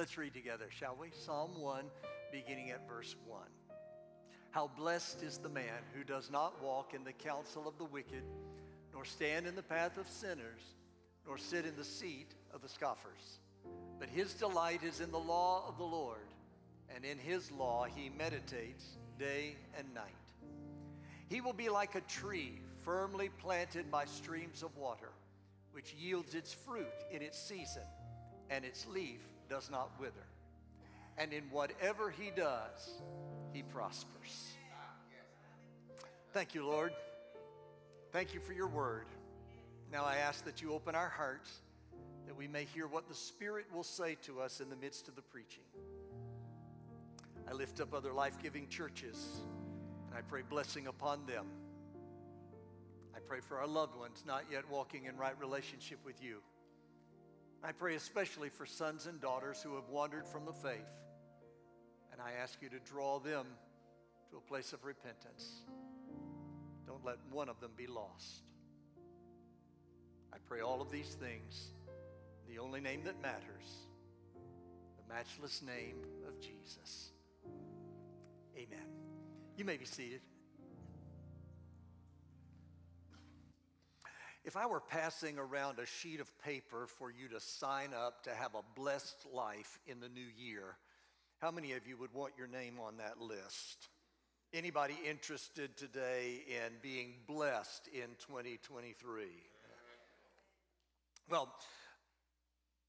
Let's read together, shall we? Psalm 1, beginning at verse 1. How blessed is the man who does not walk in the counsel of the wicked, nor stand in the path of sinners, nor sit in the seat of the scoffers. But his delight is in the law of the Lord, and in his law he meditates day and night. He will be like a tree firmly planted by streams of water, which yields its fruit in its season, and its leaf does not wither. And in whatever he does, he prospers. Thank you, Lord. Thank you for your word. Now I ask that you open our hearts that we may hear what the Spirit will say to us in the midst of the preaching. I lift up other life giving churches and I pray blessing upon them. I pray for our loved ones not yet walking in right relationship with you. I pray especially for sons and daughters who have wandered from the faith. And I ask you to draw them to a place of repentance. Don't let one of them be lost. I pray all of these things, the only name that matters, the matchless name of Jesus. Amen. You may be seated. If I were passing around a sheet of paper for you to sign up to have a blessed life in the new year, how many of you would want your name on that list? Anybody interested today in being blessed in 2023? Well,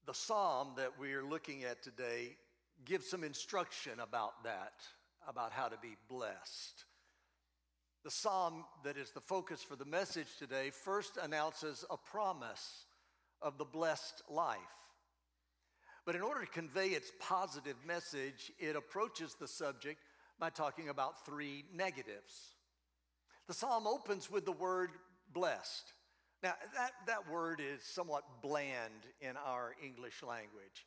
the psalm that we're looking at today gives some instruction about that, about how to be blessed. The psalm that is the focus for the message today first announces a promise of the blessed life. But in order to convey its positive message, it approaches the subject by talking about three negatives. The psalm opens with the word blessed. Now, that, that word is somewhat bland in our English language.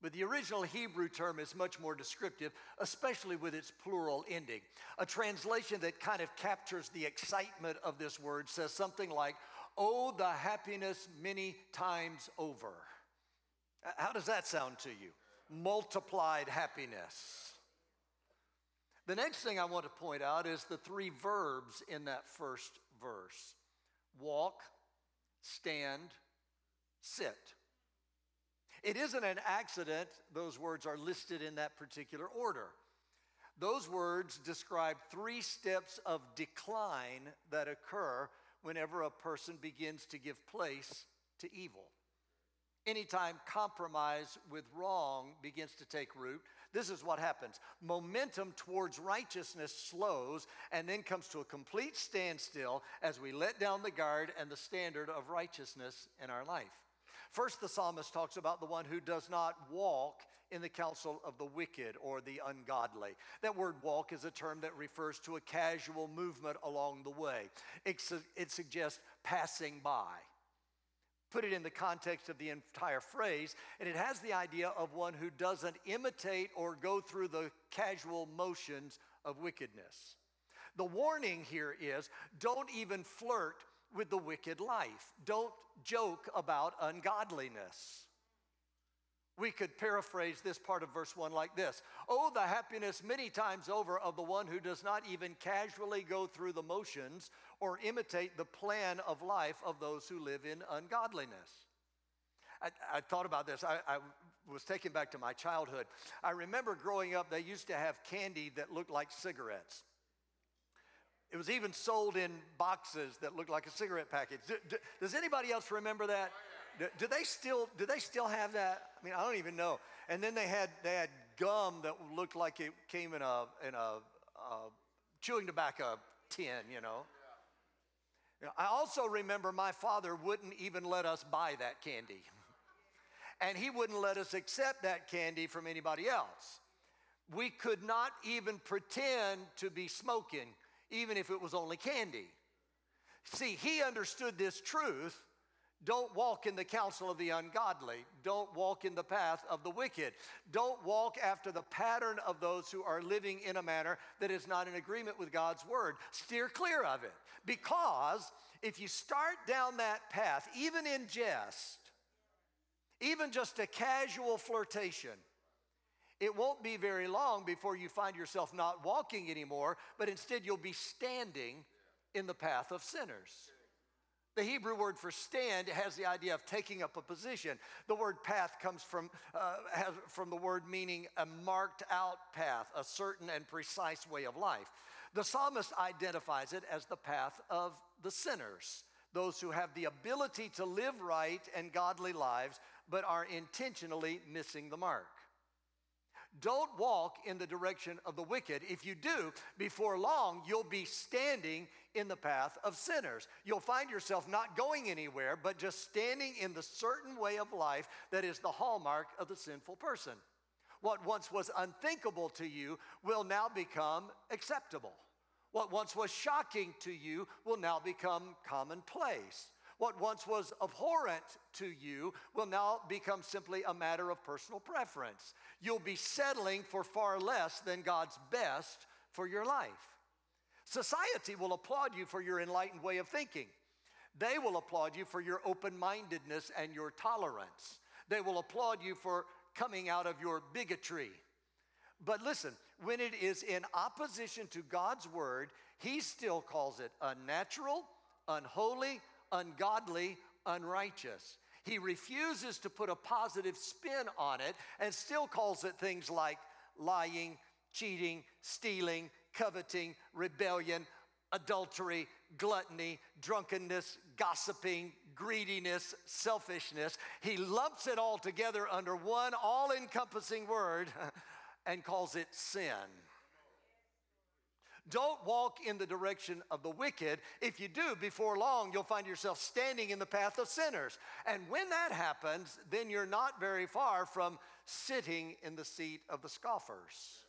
But the original Hebrew term is much more descriptive, especially with its plural ending. A translation that kind of captures the excitement of this word says something like, Oh, the happiness many times over. How does that sound to you? Multiplied happiness. The next thing I want to point out is the three verbs in that first verse walk, stand, sit. It isn't an accident those words are listed in that particular order. Those words describe three steps of decline that occur whenever a person begins to give place to evil. Anytime compromise with wrong begins to take root, this is what happens. Momentum towards righteousness slows and then comes to a complete standstill as we let down the guard and the standard of righteousness in our life. First, the psalmist talks about the one who does not walk in the counsel of the wicked or the ungodly. That word walk is a term that refers to a casual movement along the way, it, su- it suggests passing by. Put it in the context of the entire phrase, and it has the idea of one who doesn't imitate or go through the casual motions of wickedness. The warning here is don't even flirt with the wicked life. Don't joke about ungodliness. We could paraphrase this part of verse 1 like this Oh, the happiness many times over of the one who does not even casually go through the motions or imitate the plan of life of those who live in ungodliness. I, I thought about this. I, I was taken back to my childhood. I remember growing up, they used to have candy that looked like cigarettes. It was even sold in boxes that looked like a cigarette package. Do, do, does anybody else remember that? Do, do, they still do they still have that? I mean, I don't even know. And then they had they had gum that looked like it came in a in a, a chewing tobacco tin, you know. I also remember my father wouldn't even let us buy that candy. and he wouldn't let us accept that candy from anybody else. We could not even pretend to be smoking even if it was only candy. See, he understood this truth. Don't walk in the counsel of the ungodly. Don't walk in the path of the wicked. Don't walk after the pattern of those who are living in a manner that is not in agreement with God's word. Steer clear of it. Because if you start down that path, even in jest, even just a casual flirtation, It won't be very long before you find yourself not walking anymore, but instead you'll be standing in the path of sinners. The Hebrew word for stand has the idea of taking up a position. The word path comes from, uh, has, from the word meaning a marked out path, a certain and precise way of life. The psalmist identifies it as the path of the sinners, those who have the ability to live right and godly lives, but are intentionally missing the mark. Don't walk in the direction of the wicked. If you do, before long, you'll be standing in the path of sinners. You'll find yourself not going anywhere, but just standing in the certain way of life that is the hallmark of the sinful person. What once was unthinkable to you will now become acceptable. What once was shocking to you will now become commonplace. What once was abhorrent to you will now become simply a matter of personal preference. You'll be settling for far less than God's best for your life. Society will applaud you for your enlightened way of thinking. They will applaud you for your open mindedness and your tolerance. They will applaud you for coming out of your bigotry. But listen, when it is in opposition to God's word, he still calls it unnatural, unholy, ungodly, unrighteous. He refuses to put a positive spin on it and still calls it things like lying, cheating, stealing, coveting, rebellion, adultery, gluttony, drunkenness, gossiping, greediness, selfishness. He lumps it all together under one all encompassing word and calls it sin. Don't walk in the direction of the wicked. If you do, before long, you'll find yourself standing in the path of sinners. And when that happens, then you're not very far from sitting in the seat of the scoffers.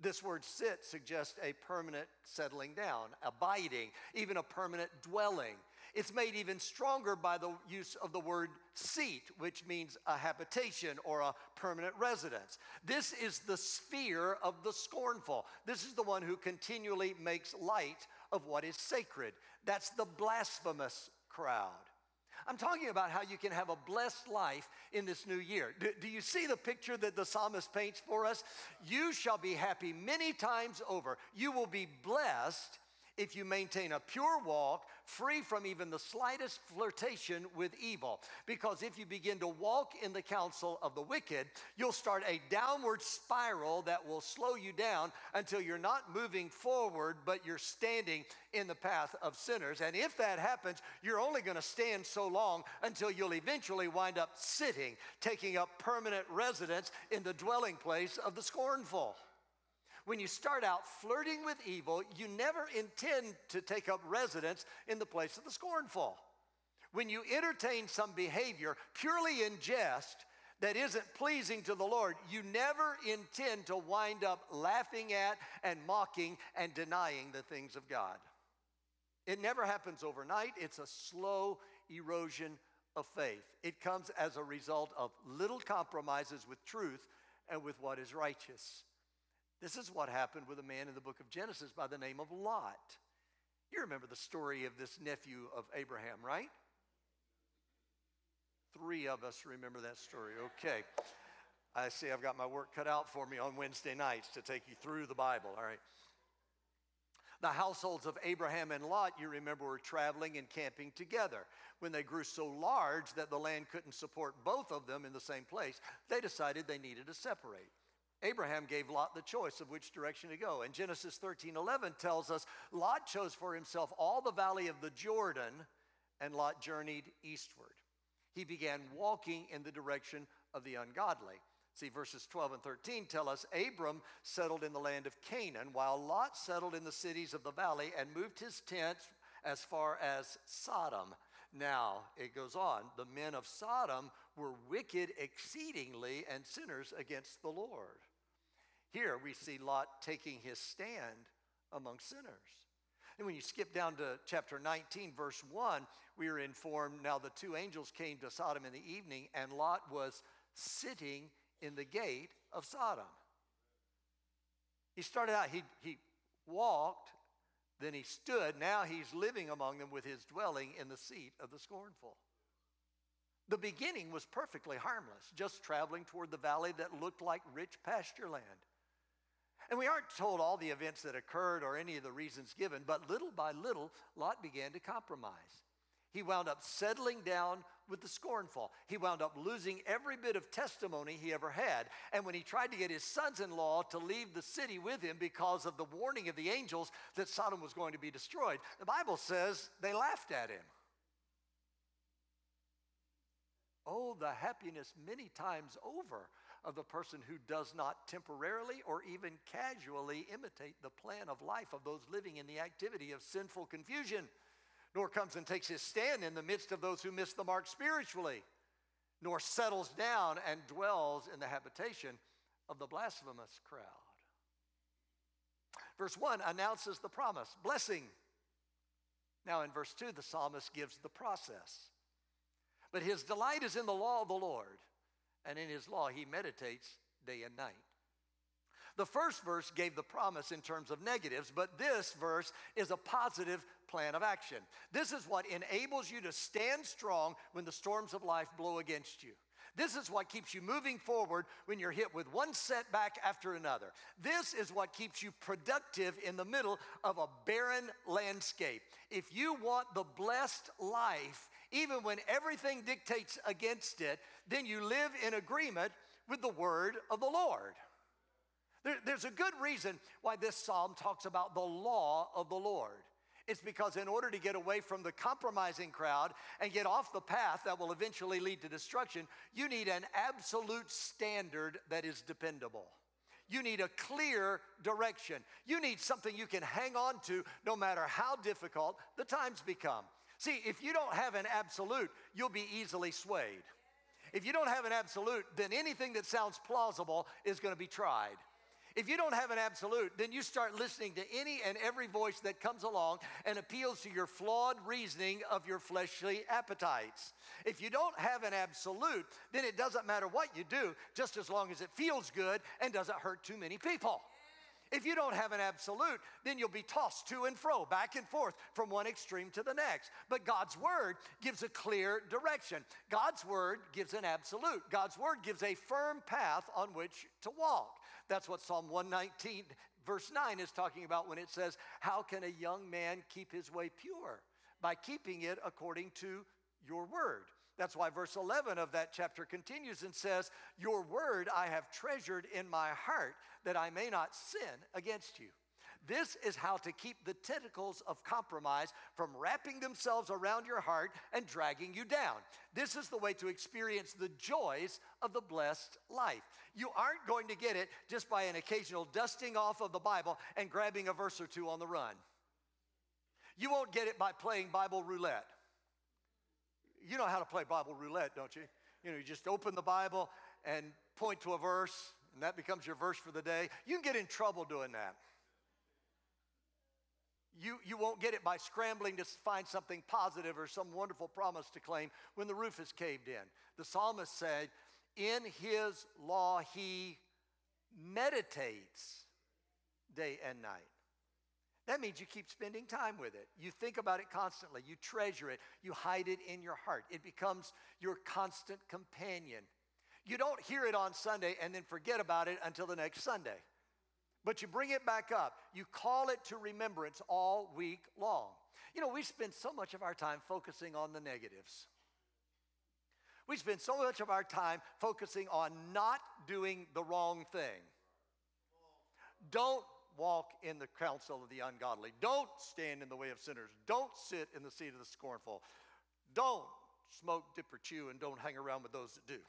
This word sit suggests a permanent settling down, abiding, even a permanent dwelling. It's made even stronger by the use of the word seat, which means a habitation or a permanent residence. This is the sphere of the scornful. This is the one who continually makes light of what is sacred. That's the blasphemous crowd. I'm talking about how you can have a blessed life in this new year. Do, do, you see the picture that the psalmist paints for us? You shall be happy many times over. You will be blessed if you maintain a pure walk, free from even the slightest flirtation with evil. Because if you begin to walk in the counsel of the wicked, you'll start a downward spiral that will slow you down until you're not moving forward, but you're standing in the path of sinners. And if that happens, you're only going to stand so long until you'll eventually wind up sitting, taking up permanent residence in the dwelling place of the scornful. When you start out flirting with evil, you never intend to take up residence in the place of the scornful. When you entertain some behavior purely in jest that isn't pleasing to the Lord, you never intend to wind up laughing at and mocking and denying the things of God. It never happens overnight, it's a slow erosion of faith. It comes as a result of little compromises with truth and with what is righteous. This is what happened with a man in the book of Genesis by the name of Lot. You remember the story of this nephew of Abraham, right? Three of us remember that story. Okay. I see I've got my work cut out for me on Wednesday nights to take you through the Bible. All right. The households of Abraham and Lot, you remember, were traveling and camping together. When they grew so large that the land couldn't support both of them in the same place, they decided they needed to separate. Abraham gave Lot the choice of which direction to go. And Genesis 13 11 tells us Lot chose for himself all the valley of the Jordan, and Lot journeyed eastward. He began walking in the direction of the ungodly. See, verses 12 and 13 tell us Abram settled in the land of Canaan, while Lot settled in the cities of the valley and moved his tent as far as Sodom. Now, it goes on, the men of Sodom were wicked exceedingly and sinners against the Lord. Here we see Lot taking his stand among sinners. And when you skip down to chapter 19, verse 1, we are informed now the two angels came to Sodom in the evening, and Lot was sitting in the gate of Sodom. He started out, he, he walked, then he stood. Now he's living among them with his dwelling in the seat of the scornful. The beginning was perfectly harmless, just traveling toward the valley that looked like rich pasture land. And we aren't told all the events that occurred or any of the reasons given, but little by little, Lot began to compromise. He wound up settling down with the scornful. He wound up losing every bit of testimony he ever had. And when he tried to get his sons in law to leave the city with him because of the warning of the angels that Sodom was going to be destroyed, the Bible says they laughed at him. Oh, the happiness many times over of the person who does not temporarily or even casually imitate the plan of life of those living in the activity of sinful confusion, nor comes and takes his stand in the midst of those who miss the mark spiritually, nor settles down and dwells in the habitation of the blasphemous crowd. Verse 1 announces the promise blessing. Now, in verse 2, the psalmist gives the process. But his delight is in the law of the Lord, and in his law he meditates day and night. The first verse gave the promise in terms of negatives, but this verse is a positive plan of action. This is what enables you to stand strong when the storms of life blow against you. This is what keeps you moving forward when you're hit with one setback after another. This is what keeps you productive in the middle of a barren landscape. If you want the blessed life, even when everything dictates against it, then you live in agreement with the word of the Lord. There, there's a good reason why this psalm talks about the law of the Lord. It's because in order to get away from the compromising crowd and get off the path that will eventually lead to destruction, you need an absolute standard that is dependable. You need a clear direction. You need something you can hang on to no matter how difficult the times become. See, if you don't have an absolute, you'll be easily swayed. If you don't have an absolute, then anything that sounds plausible is going to be tried. If you don't have an absolute, then you start listening to any and every voice that comes along and appeals to your flawed reasoning of your fleshly appetites. If you don't have an absolute, then it doesn't matter what you do, just as long as it feels good and doesn't hurt too many people. If you don't have an absolute, then you'll be tossed to and fro, back and forth from one extreme to the next. But God's word gives a clear direction. God's word gives an absolute. God's word gives a firm path on which to walk. That's what Psalm 119, verse 9, is talking about when it says, How can a young man keep his way pure? By keeping it according to your word. That's why verse 11 of that chapter continues and says, Your word I have treasured in my heart that I may not sin against you. This is how to keep the tentacles of compromise from wrapping themselves around your heart and dragging you down. This is the way to experience the joys of the blessed life. You aren't going to get it just by an occasional dusting off of the Bible and grabbing a verse or two on the run. You won't get it by playing Bible roulette. You know how to play Bible roulette, don't you? You know, you just open the Bible and point to a verse, and that becomes your verse for the day. You can get in trouble doing that. You, you won't get it by scrambling to find something positive or some wonderful promise to claim when the roof is caved in. The psalmist said, In his law he meditates day and night. That means you keep spending time with it. You think about it constantly. You treasure it. You hide it in your heart. It becomes your constant companion. You don't hear it on Sunday and then forget about it until the next Sunday. But you bring it back up. You call it to remembrance all week long. You know, we spend so much of our time focusing on the negatives. We spend so much of our time focusing on not doing the wrong thing. Don't walk in the counsel of the ungodly. Don't stand in the way of sinners. Don't sit in the seat of the scornful. Don't smoke, dip, or chew, and don't hang around with those that do.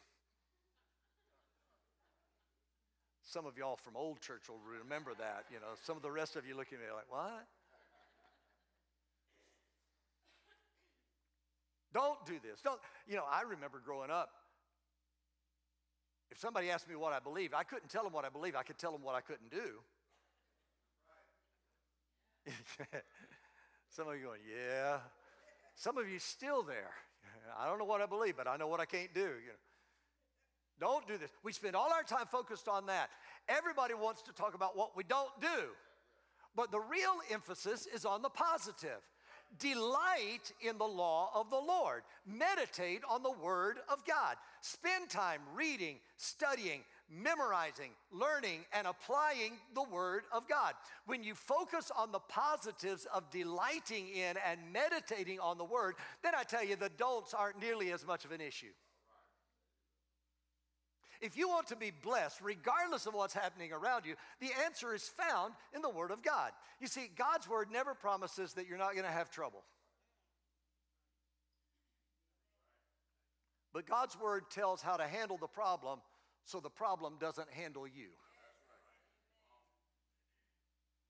Some of y'all from old church will remember that. You know, some of the rest of you looking at me like, what? Don't do this. Don't, you know, I remember growing up. If somebody asked me what I believed, I couldn't tell them what I believed. I could tell them what I couldn't do. Some of you going, yeah. Some of you still there. I don't know what I believe, but I know what I can't do. You know. Don't do this. We spend all our time focused on that. Everybody wants to talk about what we don't do. But the real emphasis is on the positive. delight in the law of the Lord. Meditate on the word of God. Spend time reading, studying, memorizing, learning, and applying the Word of God. When you focus on the positives of delighting in and meditating on the Word, then I tell you, the don'ts aren't nearly as much of an issue. If you want to be blessed, regardless of what's happening around you, the answer is found in the Word of God. You see, God's Word never promises that you're not going to have trouble. But God's Word tells how to handle the problem so the problem doesn't handle you.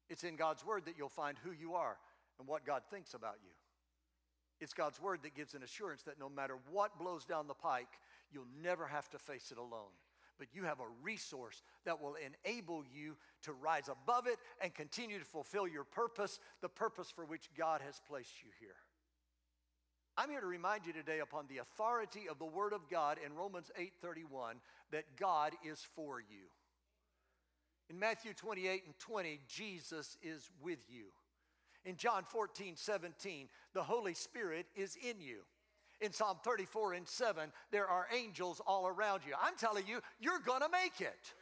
It's in God's Word that you'll find who you are and what God thinks about you. It's God's Word that gives an assurance that no matter what blows down the pike, you'll never have to face it alone. But you have a resource that will enable you to rise above it and continue to fulfill your purpose, the purpose for which God has placed you here. I'm here to remind you today upon the authority of the word of God in Romans 8:31 that God is for you. In Matthew 28 and 20, Jesus is with you. In John 14, 17, the Holy Spirit is in you. In Psalm 34 and 7, there are angels all around you. I'm telling you, you're gonna make it.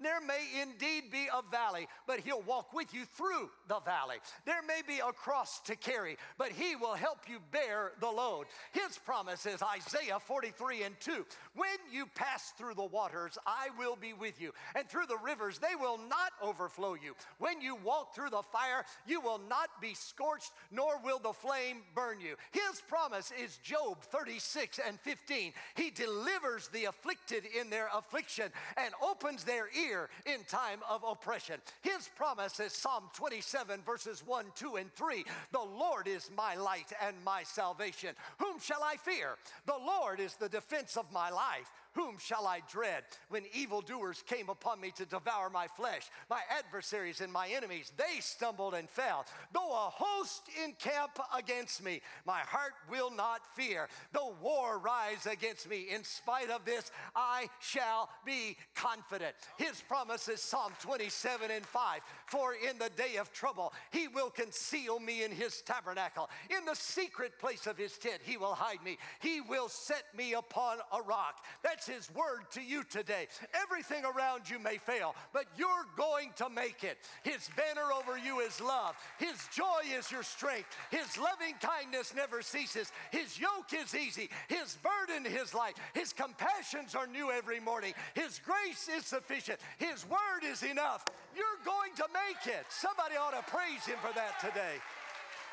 There may indeed be a valley, but He'll walk with you through the valley. There may be a cross to carry, but He will help you bear the load. His promise is Isaiah 43 and 2 When you pass through the waters, I will be with you, and through the rivers, they will not overflow you. When you walk through the fire, you will not be scorched, nor will the flame burn you. His promise is Job 36 and 15. He delivers the afflicted in their affliction and opens their ears in time of oppression. His promise is Psalm 27, verses 1, 2, and 3. The Lord is my light and my salvation. Whom shall I fear? The Lord is the defense of my life. Whom shall I dread? When evildoers came upon me to devour my flesh, my adversaries and my enemies, they stumbled and fell. Though a host encamp against me, my heart will not fear. Though war rise against me, in spite of this, I shall be confident. His promise is Psalm 27 and 5. For in the day of trouble, he will conceal me in his tabernacle. In the secret place of his tent, he will hide me. He will set me upon a rock. That's that's His word to you today. Everything around you may fail, but you're going to make it. His banner over you is love. His joy is your strength. His loving kindness never ceases. His yoke is easy. His burden is light. His compassions are new every morning. His grace is sufficient. His word is enough. You're going to make it. Somebody ought to praise Him for that today.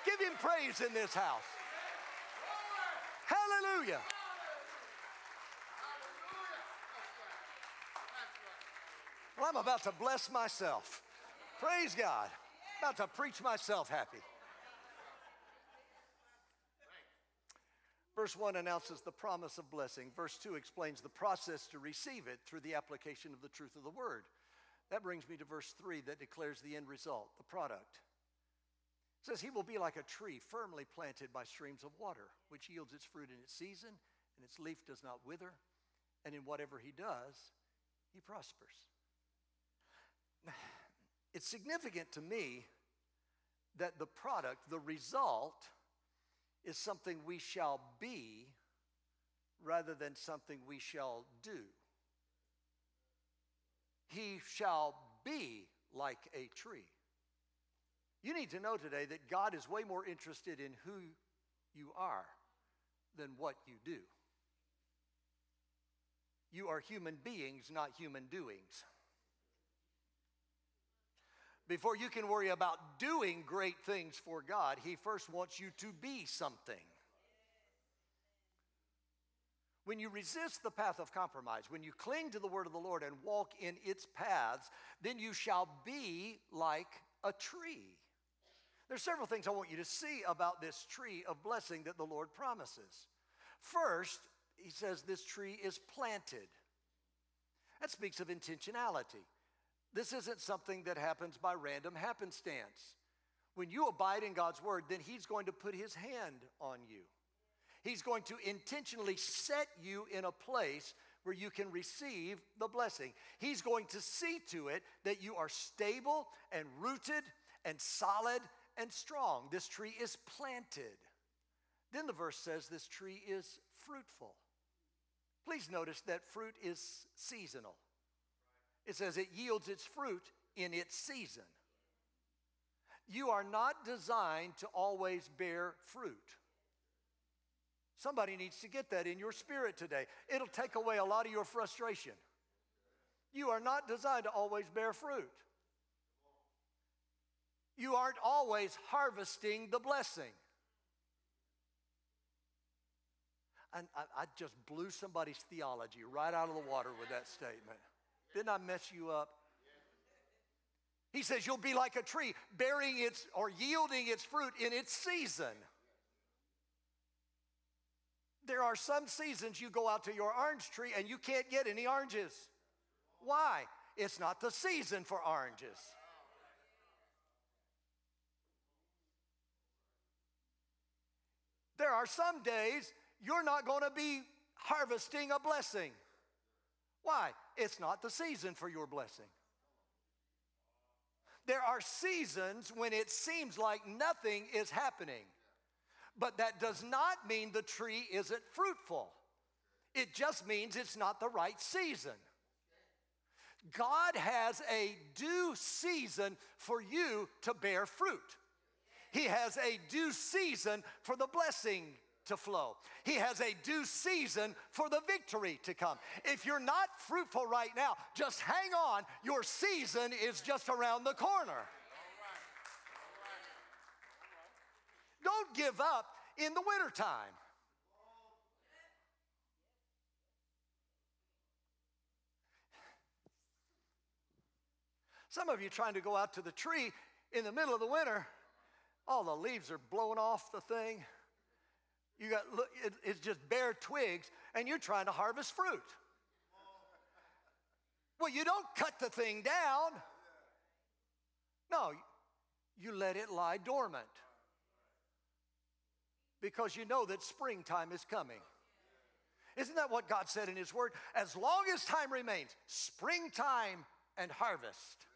Give Him praise in this house. Hallelujah. Well, I'm about to bless myself. Praise God. About to preach myself happy. Verse 1 announces the promise of blessing. Verse 2 explains the process to receive it through the application of the truth of the word. That brings me to verse 3 that declares the end result, the product. It says, He will be like a tree firmly planted by streams of water, which yields its fruit in its season, and its leaf does not wither, and in whatever he does, he prospers. It's significant to me that the product, the result, is something we shall be rather than something we shall do. He shall be like a tree. You need to know today that God is way more interested in who you are than what you do. You are human beings, not human doings. Before you can worry about doing great things for God, He first wants you to be something. When you resist the path of compromise, when you cling to the word of the Lord and walk in its paths, then you shall be like a tree. There's several things I want you to see about this tree of blessing that the Lord promises. First, he says this tree is planted. That speaks of intentionality. This isn't something that happens by random happenstance. When you abide in God's word, then He's going to put His hand on you. He's going to intentionally set you in a place where you can receive the blessing. He's going to see to it that you are stable and rooted and solid and strong. This tree is planted. Then the verse says this tree is fruitful. Please notice that fruit is seasonal. It says it yields its fruit in its season. You are not designed to always bear fruit. Somebody needs to get that in your spirit today. It'll take away a lot of your frustration. You are not designed to always bear fruit. You aren't always harvesting the blessing. And I, I just blew somebody's theology right out of the water with that statement. Didn't I mess you up? He says, You'll be like a tree bearing its or yielding its fruit in its season. There are some seasons you go out to your orange tree and you can't get any oranges. Why? It's not the season for oranges. There are some days you're not going to be harvesting a blessing. Why? It's not the season for your blessing. There are seasons when it seems like nothing is happening, but that does not mean the tree isn't fruitful. It just means it's not the right season. God has a due season for you to bear fruit. He has a due season for the blessing to flow. He has a due season for the victory to come. If you're not fruitful right now, just hang on. Your season is just around the corner. Don't give up in the wintertime. Some of you trying to go out to the tree in the middle of the winter, all the leaves are blowing off the thing. You got it, it's just bare twigs, and you're trying to harvest fruit. Well, you don't cut the thing down. No, you let it lie dormant because you know that springtime is coming. Isn't that what God said in His Word? As long as time remains, springtime and harvest.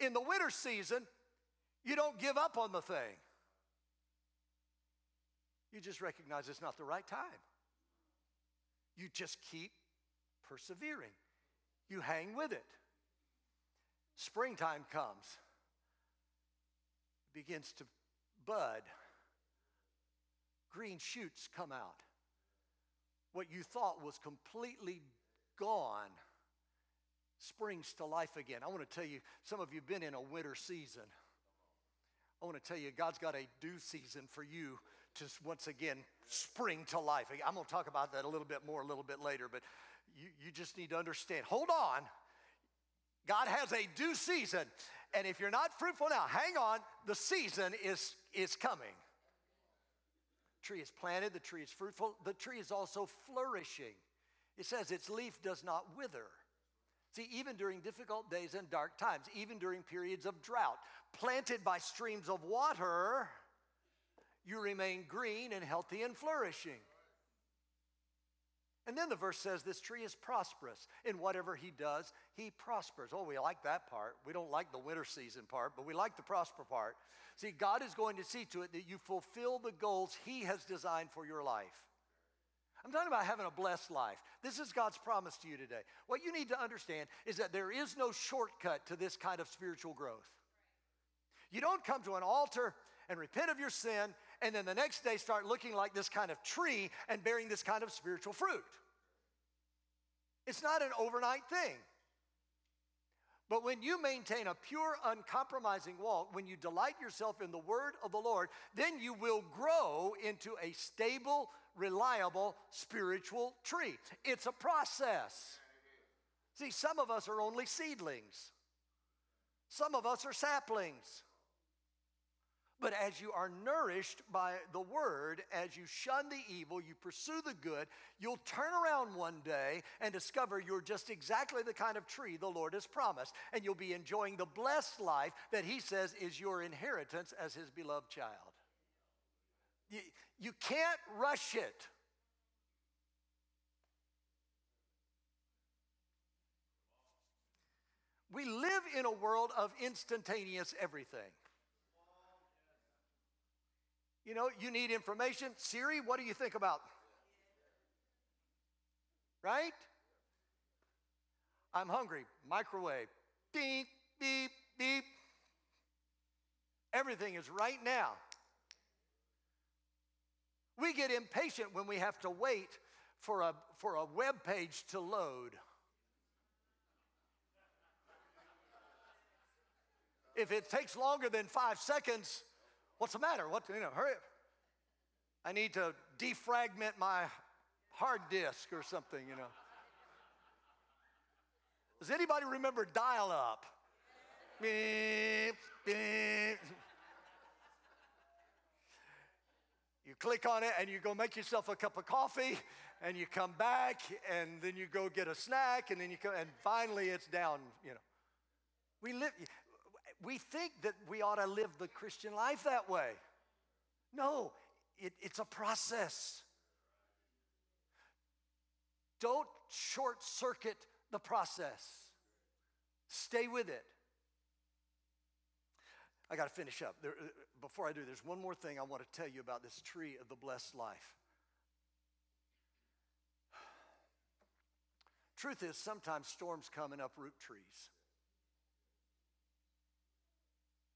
In the winter season, you don't give up on the thing. You just recognize it's not the right time. You just keep persevering. You hang with it. Springtime comes, begins to bud, green shoots come out. What you thought was completely gone springs to life again. I want to tell you, some of you have been in a winter season. I want to tell you, God's got a due season for you to once again spring to life. I'm going to talk about that a little bit more a little bit later, but you, you just need to understand. Hold on. God has a due season. And if you're not fruitful now, hang on. The season is, is coming. tree is planted, the tree is fruitful, the tree is also flourishing. It says its leaf does not wither. See, even during difficult days and dark times, even during periods of drought, planted by streams of water, you remain green and healthy and flourishing. And then the verse says this tree is prosperous. In whatever he does, he prospers. Oh, we like that part. We don't like the winter season part, but we like the prosper part. See, God is going to see to it that you fulfill the goals he has designed for your life. I'm talking about having a blessed life. This is God's promise to you today. What you need to understand is that there is no shortcut to this kind of spiritual growth. You don't come to an altar and repent of your sin and then the next day start looking like this kind of tree and bearing this kind of spiritual fruit. It's not an overnight thing. But when you maintain a pure, uncompromising walk, when you delight yourself in the word of the Lord, then you will grow into a stable, reliable spiritual tree. It's a process. See, some of us are only seedlings, some of us are saplings. But as you are nourished by the word, as you shun the evil, you pursue the good, you'll turn around one day and discover you're just exactly the kind of tree the Lord has promised. And you'll be enjoying the blessed life that He says is your inheritance as His beloved child. You, you can't rush it. We we live in a world of instantaneous everything. You know, you need information. Siri, what do you think about? Right? I'm hungry. Microwave. Beep, beep, beep. Everything is right now. We get impatient when we have to wait for a, for a web page to load. If it takes longer than five seconds, what's the matter? What, you know, hurry up. I need to defragment my hard disk or something, you know. Does anybody remember dial up? You click on it and you go make yourself a cup of coffee and you come back and then you go get a snack and then you come and finally it's down, you know. We live we think that we ought to live the Christian life that way. No, it, it's a process. Don't short circuit the process, stay with it. I got to finish up. There, uh, before I do, there's one more thing I want to tell you about this tree of the blessed life. Truth is, sometimes storms come and uproot trees.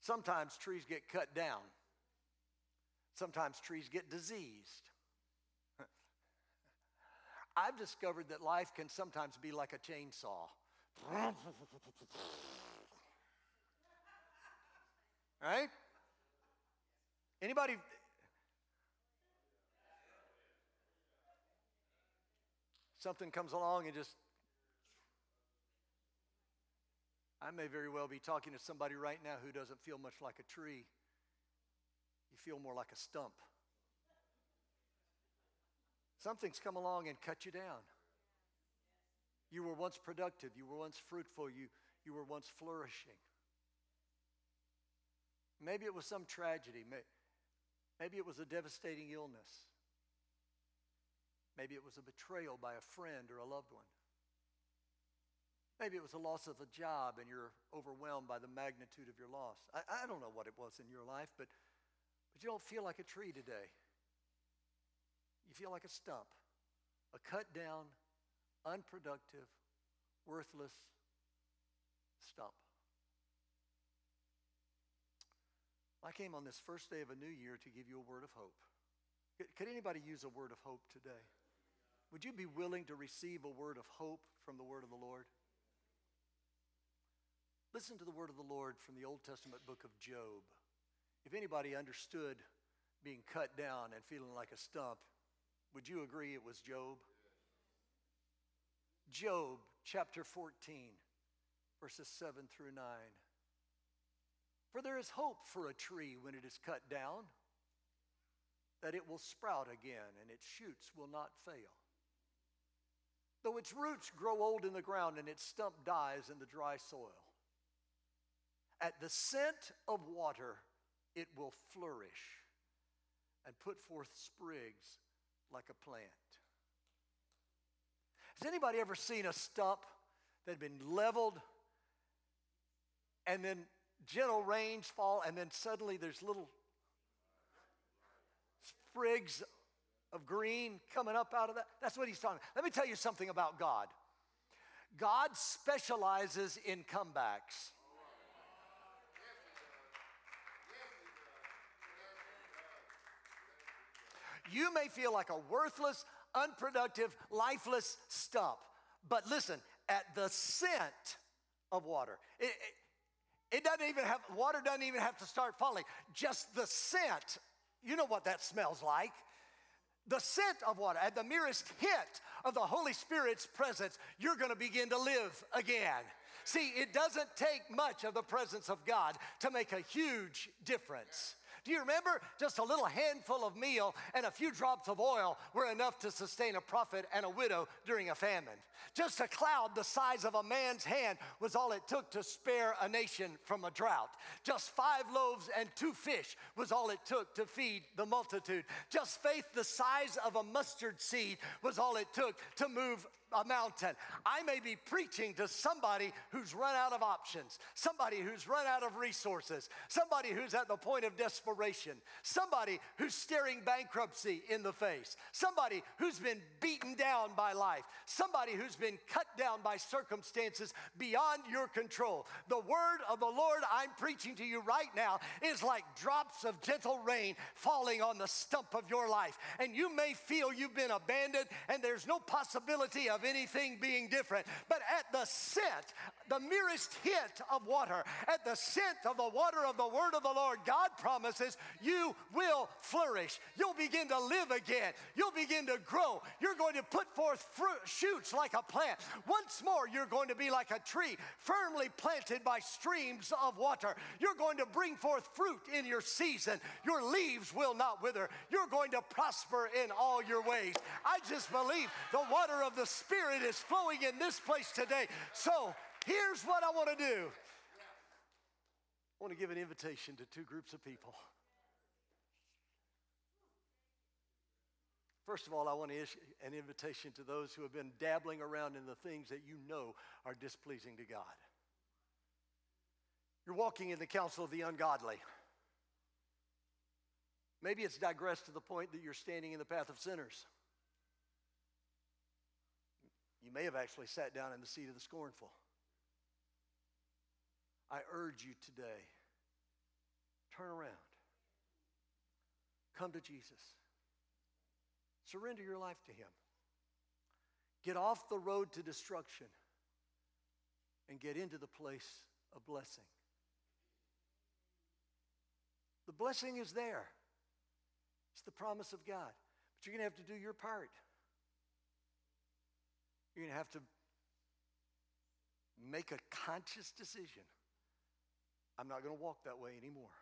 Sometimes trees get cut down. Sometimes trees get diseased. I've discovered that life can sometimes be like a chainsaw. right? Anybody something comes along and just I may very well be talking to somebody right now who doesn't feel much like a tree. You feel more like a stump. Something's come along and cut you down. You were once productive, you were once fruitful, you, you were once flourishing. Maybe it was some tragedy. Maybe it was a devastating illness. Maybe it was a betrayal by a friend or a loved one. Maybe it was a loss of a job and you're overwhelmed by the magnitude of your loss. I, I don't know what it was in your life, but, but you don't feel like a tree today. You feel like a stump, a cut down, unproductive, worthless stump. I came on this first day of a new year to give you a word of hope. Could anybody use a word of hope today? Would you be willing to receive a word of hope from the word of the Lord? Listen to the word of the Lord from the Old Testament book of Job. If anybody understood being cut down and feeling like a stump, would you agree it was Job? Job chapter 14, verses 7 through 9. For there is hope for a tree when it is cut down, that it will sprout again and its shoots will not fail. Though its roots grow old in the ground and its stump dies in the dry soil. At the scent of water, it will flourish and put forth sprigs like a plant. Has anybody ever seen a stump that had been leveled and then gentle rains fall and then suddenly there's little sprigs of green coming up out of that? That's what he's talking about. Let me tell you something about God. God specializes in comebacks. You may feel like a worthless, unproductive, lifeless stump. But listen, at the scent of water, it, it, it doesn't even have, water doesn't even have to start falling. Just the scent, you know what that smells like. The scent of water, at the merest hint of the Holy Spirit's presence, you're gonna begin to live again. See, it doesn't take much of the presence of God to make a huge difference. Do you remember? Just a little handful of meal and a few drops of oil were enough to sustain a prophet and a widow during a famine. Just a cloud the size of a man's hand was all it took to spare a nation from a drought. Just five loaves and two fish was all it took to feed the multitude. Just faith the size of a mustard seed was all it took to move a mountain. I may be preaching to somebody who's run out of options, somebody who's run out of resources, somebody who's at the point of desperation, somebody who's staring bankruptcy in the face, somebody who's been beaten down by life, somebody who's been cut down by circumstances beyond your control. The word of the Lord I'm preaching to you right now is like drops of gentle rain falling on the stump of your life. And you may feel you've been abandoned and there's no possibility of anything being different. But at the scent, the merest hint of water, at the scent of the water of the word of the Lord, God promises you will flourish. You'll begin to live again. You'll begin to grow. You're going to put forth fruit, shoots like a plant. Once more, you're going to be like a tree firmly planted by streams of water. You're going to bring forth fruit in your season. Your leaves will not wither. You're going to prosper in all your ways. I just believe the water of the Spirit is flowing in this place today. So here's what I want to do I want to give an invitation to two groups of people. First of all, I want to issue an invitation to those who have been dabbling around in the things that you know are displeasing to God. You're walking in the counsel of the ungodly. Maybe it's digressed to the point that you're standing in the path of sinners. You may have actually sat down in the seat of the scornful. I urge you today turn around, come to Jesus. Surrender your life to Him. Get off the road to destruction and get into the place of blessing. The blessing is there, it's the promise of God. But you're going to have to do your part. You're going to have to make a conscious decision. I'm not going to walk that way anymore.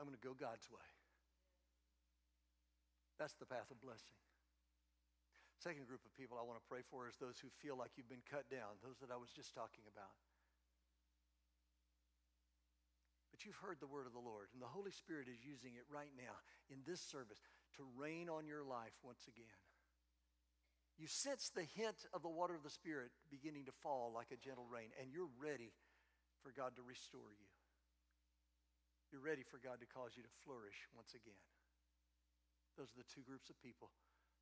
I'm going to go God's way. That's the path of blessing. Second group of people I want to pray for is those who feel like you've been cut down, those that I was just talking about. But you've heard the word of the Lord, and the Holy Spirit is using it right now in this service to rain on your life once again. You sense the hint of the water of the Spirit beginning to fall like a gentle rain, and you're ready for God to restore you. You're ready for God to cause you to flourish once again. Those are the two groups of people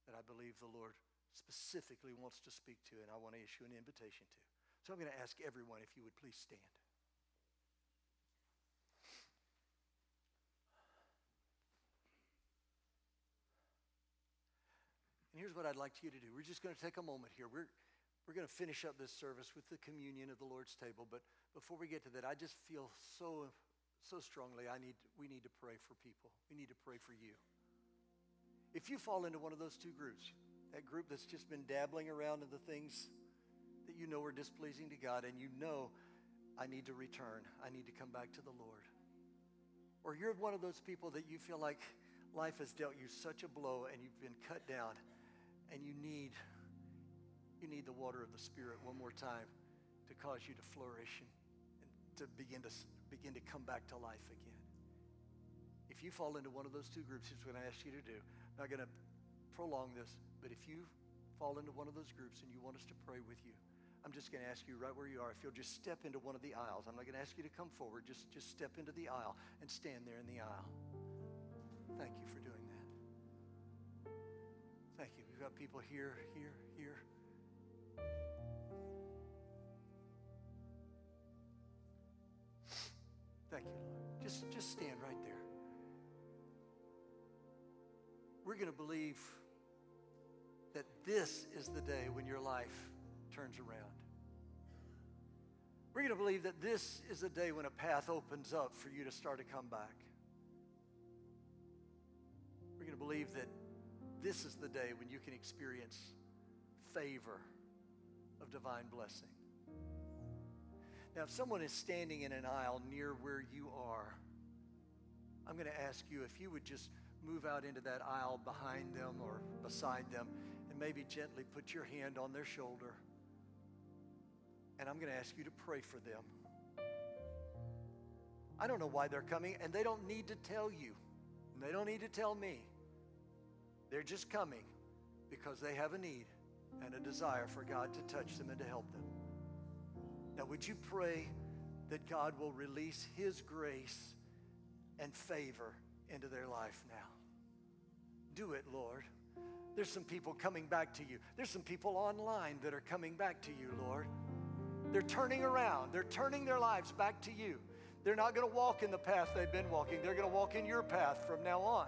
that I believe the Lord specifically wants to speak to, and I want to issue an invitation to. So I'm going to ask everyone if you would please stand. And here's what I'd like you to do. We're just going to take a moment here. We're, we're going to finish up this service with the communion of the Lord's table. But before we get to that, I just feel so, so strongly I need, we need to pray for people. We need to pray for you. If you fall into one of those two groups, that group that's just been dabbling around in the things that you know are displeasing to God and you know, I need to return, I need to come back to the Lord. Or you're one of those people that you feel like life has dealt you such a blow and you've been cut down and you need you need the water of the spirit one more time to cause you to flourish and, and to begin to begin to come back to life again. If you fall into one of those two groups, here's what I ask you to do I'm not going to prolong this, but if you fall into one of those groups and you want us to pray with you, I'm just going to ask you right where you are if you'll just step into one of the aisles. I'm not going to ask you to come forward. Just, just step into the aisle and stand there in the aisle. Thank you for doing got people here, here, here. Thank you, Lord. Just, just stand right there we're going to believe that this is the day when your life turns around. We're going to believe that this is the day when a path opens up for you to start to come back. We're going to believe that this is the day when you can experience favor of divine blessing. Now, if someone is standing in an aisle near where you are, I'm going to ask you if you would just move out into that aisle behind them or beside them and maybe gently put your hand on their shoulder. And I'm going to ask you to pray for them. I don't know why they're coming, and they don't need to tell you, and they don't need to tell me. They're just coming because they have a need and a desire for God to touch them and to help them. Now, would you pray that God will release His grace and favor into their life now? Do it, Lord. There's some people coming back to you. There's some people online that are coming back to you, Lord. They're turning around, they're turning their lives back to you. They're not going to walk in the path they've been walking, they're going to walk in your path from now on.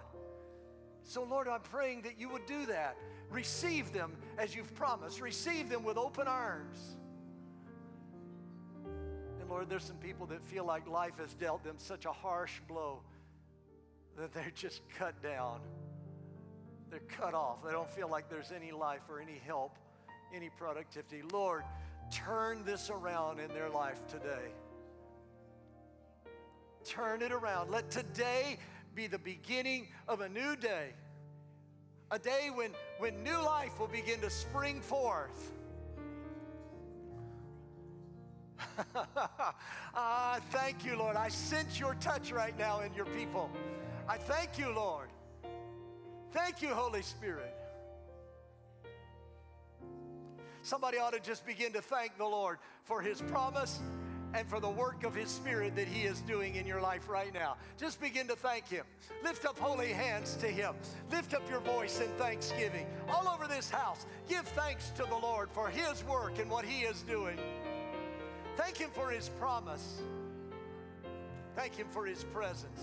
So, Lord, I'm praying that you would do that. Receive them as you've promised, receive them with open arms. And Lord, there's some people that feel like life has dealt them such a harsh blow that they're just cut down. They're cut off. They don't feel like there's any life or any help, any productivity. Lord, turn this around in their life today. Turn it around. Let today be the beginning of a new day. A day when, when new life will begin to spring forth. ah, thank you, Lord. I sense your touch right now in your people. I thank you, Lord. Thank you, Holy Spirit. Somebody ought to just begin to thank the Lord for his promise and for the work of His Spirit that He is doing in your life right now. Just begin to thank Him. Lift up holy hands to Him. Lift up your voice in thanksgiving. All over this house, give thanks to the Lord for His work and what He is doing. Thank Him for His promise. Thank Him for His presence.